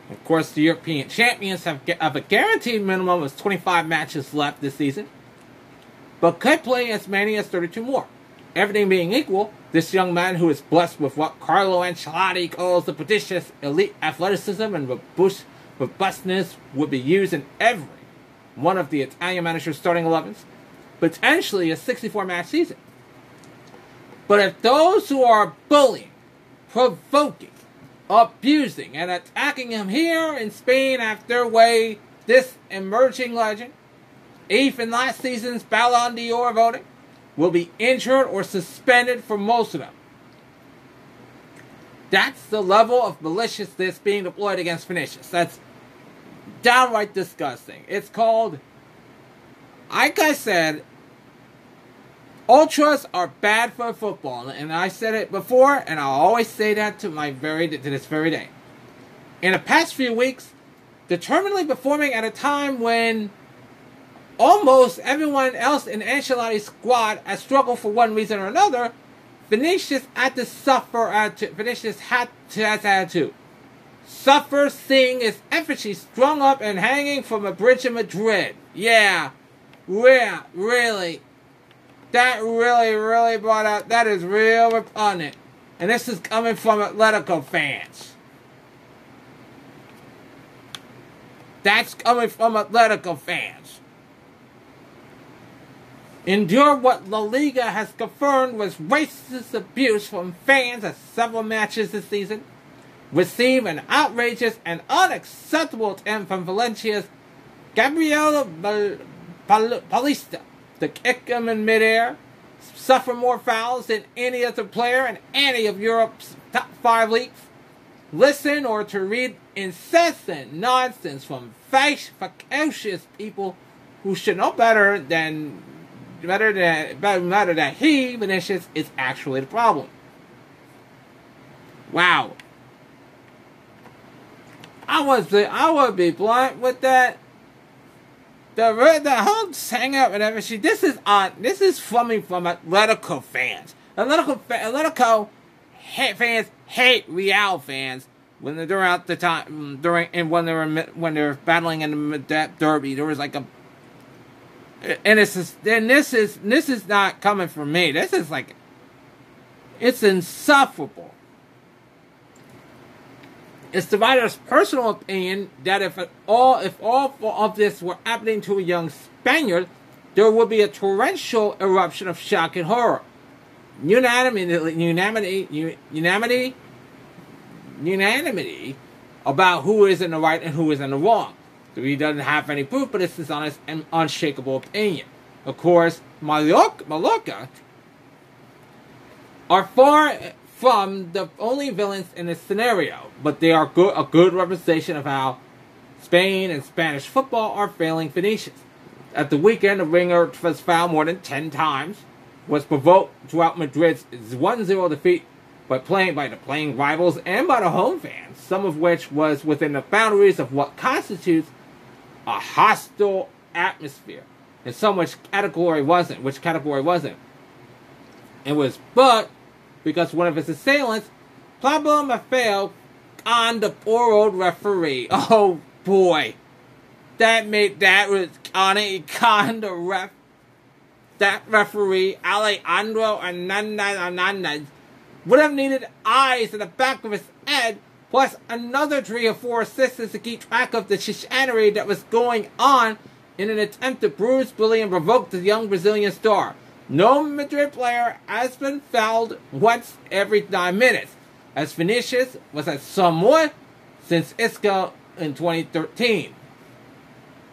Of course, the European champions have, have a guaranteed minimum of 25 matches left this season, but could play as many as 32 more. Everything being equal, this young man who is blessed with what Carlo Ancelotti calls the prodigious elite athleticism and robust, robustness would be used in every one of the Italian manager's starting 11s, potentially a 64 match season. But if those who are bullying, provoking, abusing, and attacking him here in Spain have their way, this emerging legend, in last season's Ballon d'Or voting, will be injured or suspended for most of them. That's the level of maliciousness being deployed against Vinicius. That's downright disgusting. It's called, like I said, ultras are bad for football, and I said it before, and I'll always say that to my very to this very day. In the past few weeks, determinedly performing at a time when almost everyone else in Ancelotti's squad has struggled for one reason or another, Vinicius had to suffer. Attitude. Vinicius had to has attitude suffer seeing his effigy strung up and hanging from a bridge in Madrid. Yeah, yeah, really. That really, really brought out, that is real repugnant. And this is coming from Atletico fans. That's coming from Atletico fans. Endure what La Liga has confirmed was racist abuse from fans at several matches this season receive an outrageous and unacceptable attempt from Valencia's Gabriel Paulista to kick him in midair suffer more fouls than any other player in any of Europe's top five leagues. Listen or to read incessant nonsense from facetious people who should know better than better than better better than he Vinicius is actually the problem. Wow. I was I would be blunt with that. The the whole hang up and everything. This is on. This is coming from Atletico fans. Atletico Atletico hate fans hate Real fans when they're out the time mm, during and when they're when they're battling in the derby. There was like a and it's just, and this is this is not coming from me. This is like it's insufferable. It's the writer's personal opinion that if all if all of this were happening to a young Spaniard, there would be a torrential eruption of shock and horror. Unanimity, unanimity, unanimity, unanimity about who is in the right and who is in the wrong. So he doesn't have any proof, but it's his honest and unshakable opinion. Of course, Mallorca, Mallorca are far from the only villains in this scenario, but they are good, a good representation of how Spain and Spanish football are failing Vinicius. At the weekend, the ringer was fouled more than 10 times, was provoked throughout Madrid's 1-0 defeat by playing by the playing rivals and by the home fans, some of which was within the boundaries of what constitutes a hostile atmosphere. And some which category wasn't, which category wasn't. It was but because one of his assailants, Pablo Maffeo, on the poor old referee. <laughs> Oh boy. That made that was on a con the ref that referee Alejandro Hernandez would have needed eyes in the back of his head, plus another three or four assistants to keep track of the chicanery that was going on in an attempt to bruise, bully, and provoke the young Brazilian star. No Madrid player has been fouled once every nine minutes, as Vinicius was at somewhat since Isco in 2013.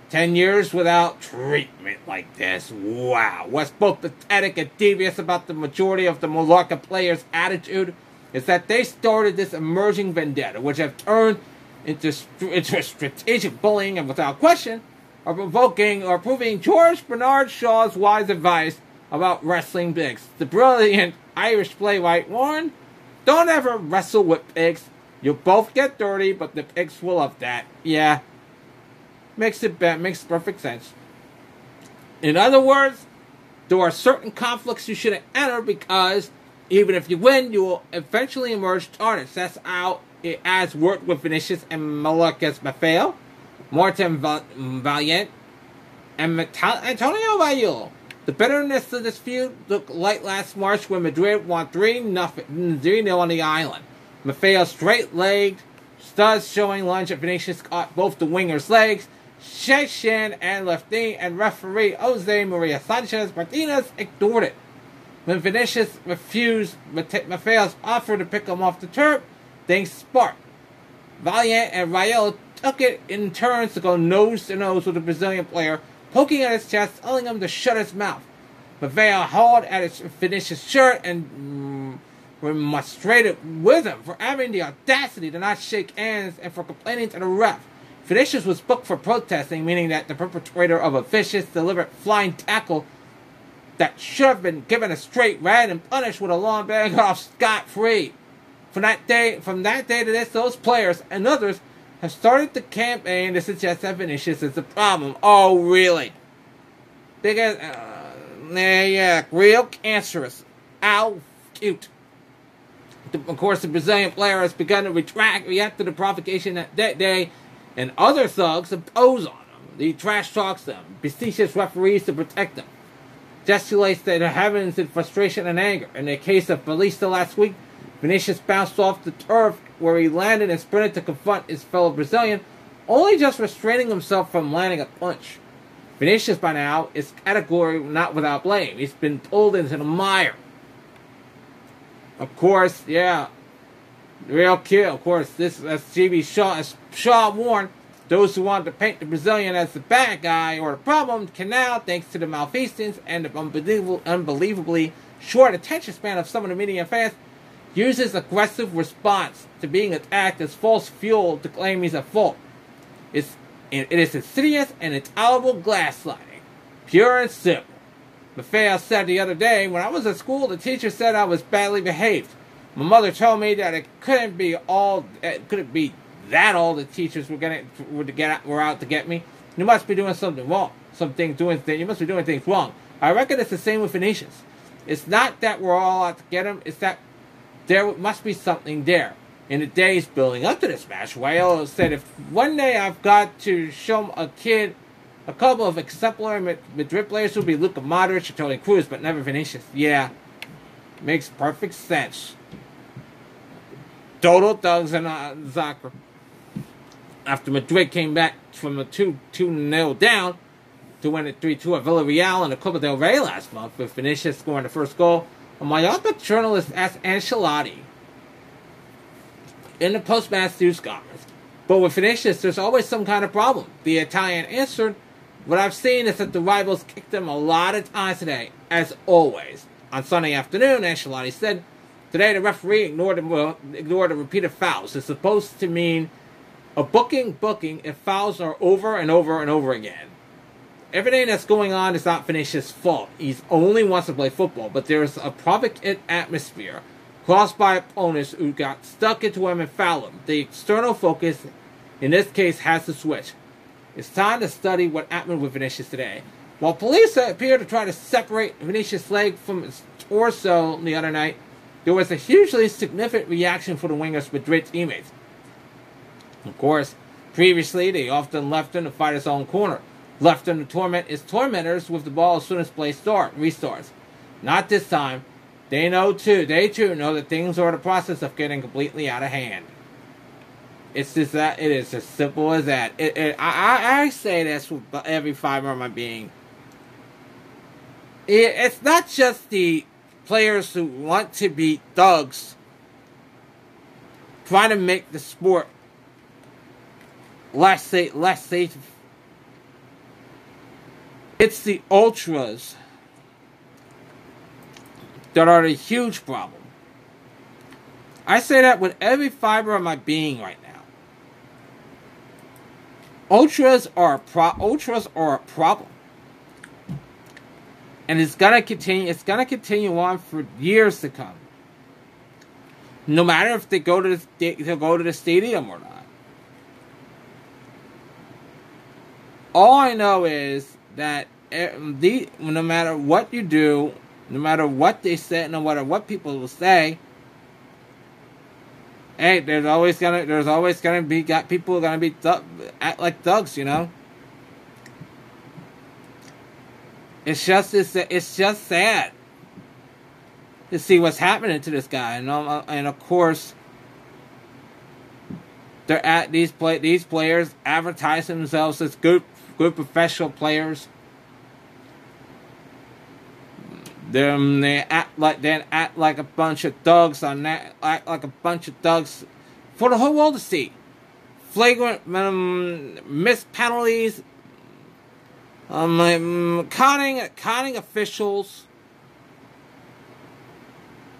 Ten years without treatment like this. Wow. What's both pathetic and devious about the majority of the Mallorca players' attitude is that they started this emerging vendetta, which have turned into, into strategic bullying and without question are provoking or proving George Bernard Shaw's wise advice about wrestling pigs. The brilliant Irish playwright warned, don't ever wrestle with pigs. You'll both get dirty, but the pigs will love that. Yeah. Makes it makes perfect sense. In other words, there are certain conflicts you shouldn't enter because even if you win, you will eventually emerge tarnished. That's how it has worked with Vinicius and Mallorca's Maffeo, Martin Valjent, and Antonio Raíllo. The bitterness of this feud looked like last March when Madrid won 3 nothing, 3 0 on the island. Maffeo straight legged, studs showing lunge at Vinicius caught both the winger's legs. Shin and lefty and referee Jose Maria Sanchez Martinez ignored it. When Vinicius refused Maffeo's offer to pick him off the turf, things sparked. Valjent and Raíllo took it in turns to go nose to nose with the Brazilian player poking at his chest, telling him to shut his mouth. Maffeo hauled at his Vinicius shirt and mm, remonstrated with him for having the audacity to not shake hands and for complaining to the ref. Vinicius was booked for protesting, meaning that the perpetrator of a vicious, deliberate flying tackle that should have been given a straight red and punished with a long bag <laughs> off scot free. From that day, from that day to this, those players and others have started the campaign to suggest that Vinicius is the problem. Oh, really? They got, uh, yeah, real cancerous. Ow, cute. Of course, the Brazilian player has begun to retract, react to the provocation that, that day, and other thugs impose on him. He trash talks them, beseeches referees to protect them, gesticulates their heavens in frustration and anger. In the case of Paulista last week, Vinicius bounced off the turf where he landed and sprinted to confront his fellow Brazilian, only just restraining himself from landing a punch. Vinicius, by now, is category not without blame. He's been pulled into the mire. Of course, yeah, real kill. Of course, this as GB Shaw, as Shaw warned, Those who wanted to paint the Brazilian as the bad guy or the problem can now, thanks to the malfeasance and the unbelievable, unbelievably short attention span of some of the media fans, use his aggressive response to being attacked as false fuel to claim he's at fault. It's, it is insidious and it's allowable gaslighting. Pure and simple. Maffeo said the other day, when I was at school, the teacher said I was badly behaved. My mother told me that it couldn't be all, it couldn't be that all the teachers were getting were to get were out to get me. You must be doing something wrong. Something doing. You must be doing things wrong. I reckon it's the same with Vinicius. It's not that we're all out to get him. It's that there must be something there. In the days building up to this match, Whale said, if one day I've got to show a kid a couple of exemplary Madrid players, would be Luka Modric or Toni Kroos, but never Vinicius. Yeah, makes perfect sense. Total thugs and uh, Zakra after Madrid came back from a 2 2 0 down to win it 3 2 at Villarreal in the Copa del Rey last month, with Vinicius scoring the first goal. A Mallorca journalist asked Ancelotti in the post-match news conference, but with Vinicius, there's always some kind of problem. The Italian answered, What I've seen is that the rivals kicked them a lot of times today, as always. On Sunday afternoon, Ancelotti said, Today the referee ignored the, ignored the repeated fouls. It's supposed to mean a booking, booking, if fouls are over and over and over again. Everything that's going on is not Vinicius' fault. He only wants to play football, but there's a provocative atmosphere caused by opponents who got stuck into him and fouled him. The external focus, in this case, has to switch. It's time to study what happened with Vinicius today. While police appear to try to separate Vinicius' leg from his torso the other night, there was a hugely significant reaction from the winger's Madrid teammates. Of course, previously they often left him to fight his own corner, left to torment his tormentors with the ball as soon as play start restarts. Not this time. They know too. They too know that things are in the process of getting completely out of hand. It's just that it is as simple as that. It, it, I, I say this with every fiber of my being. It, it's not just the players who want to be thugs trying to make the sport less safe, less safe. It's the ultras that are the huge problem. I say that with every fiber of my being right now. Ultras are a pro- ultras are a problem. And it's gonna continue it's gonna continue on for years to come. No matter if they go to the, they go to the stadium or not. all I know is that the no matter what you do, no matter what they say, no matter what people will say, hey, there's always gonna there's always gonna be got people gonna be th- act like thugs, you know. It's just it's it's just sad to see what's happening to this guy, and um, and of course they're at these play these players advertise themselves as good good professional players. Them they act like they act like a bunch of thugs on that act like a bunch of thugs for the whole world to see. Flagrant um, missed penalties, um, um, conning conning officials.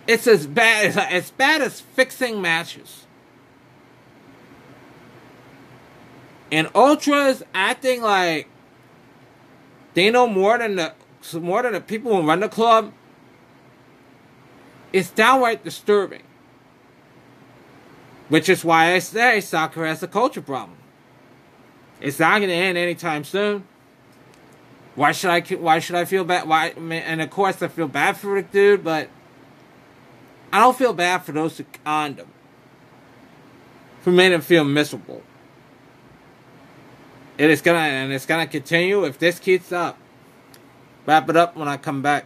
It's as bad as as bad as fixing matches. And ultras acting like they know more than the more than the people who run the club. It's downright disturbing. Which is why I say soccer has a culture problem. It's not going to end anytime soon. Why should I? Why should I feel bad? Why? And of course, I feel bad for the dude, but I don't feel bad for those who conned him, for making him feel miserable. It is gonna and it's gonna continue if this keeps up. Wrap it up when I come back.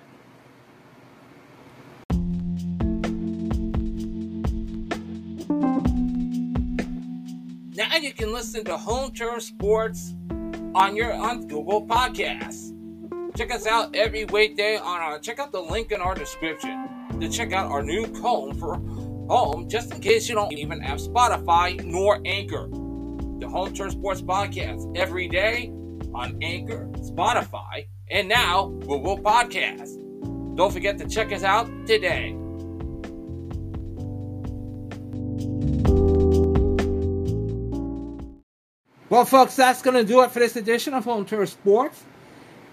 Now you can listen to Home Turf Sports on your on Google Podcasts. Check us out every weekday on our check out the link in our description to check out our new home for home just in case you don't even have Spotify nor Anchor. The Home Turf Sports Podcast every day on Anchor, Spotify, and now Google Podcast. Don't forget to check us out today. Well, folks, that's going to do it for this edition of Home Turf Sports.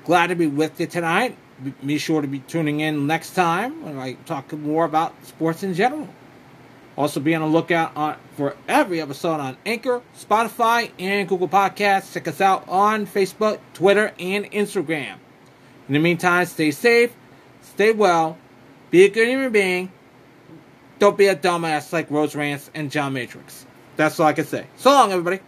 Glad to be with you tonight. Be sure to be tuning in next time when I talk more about sports in general. Also, be on the lookout on, for every episode on Anchor, Spotify, and Google Podcasts. Check us out on Facebook, Twitter, and Instagram. In the meantime, stay safe, stay well, be a good human being. Don't be a dumbass like Rose Rance and John Matrix. That's all I can say. So long, everybody.